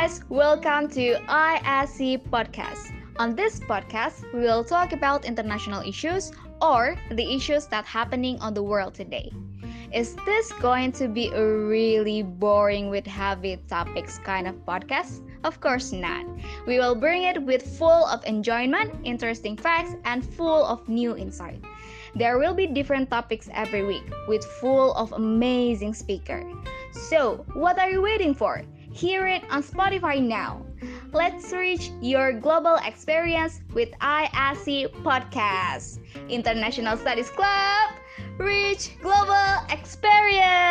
guys, welcome to ISC Podcast. On this podcast, we will talk about international issues or the issues that happening on the world today. Is this going to be a really boring with heavy topics kind of podcast? Of course not. We will bring it with full of enjoyment, interesting facts, and full of new insight. There will be different topics every week with full of amazing speaker. So, what are you waiting for? Hear it on Spotify now. Let's reach your global experience with ISC Podcast. International Studies Club, reach global experience.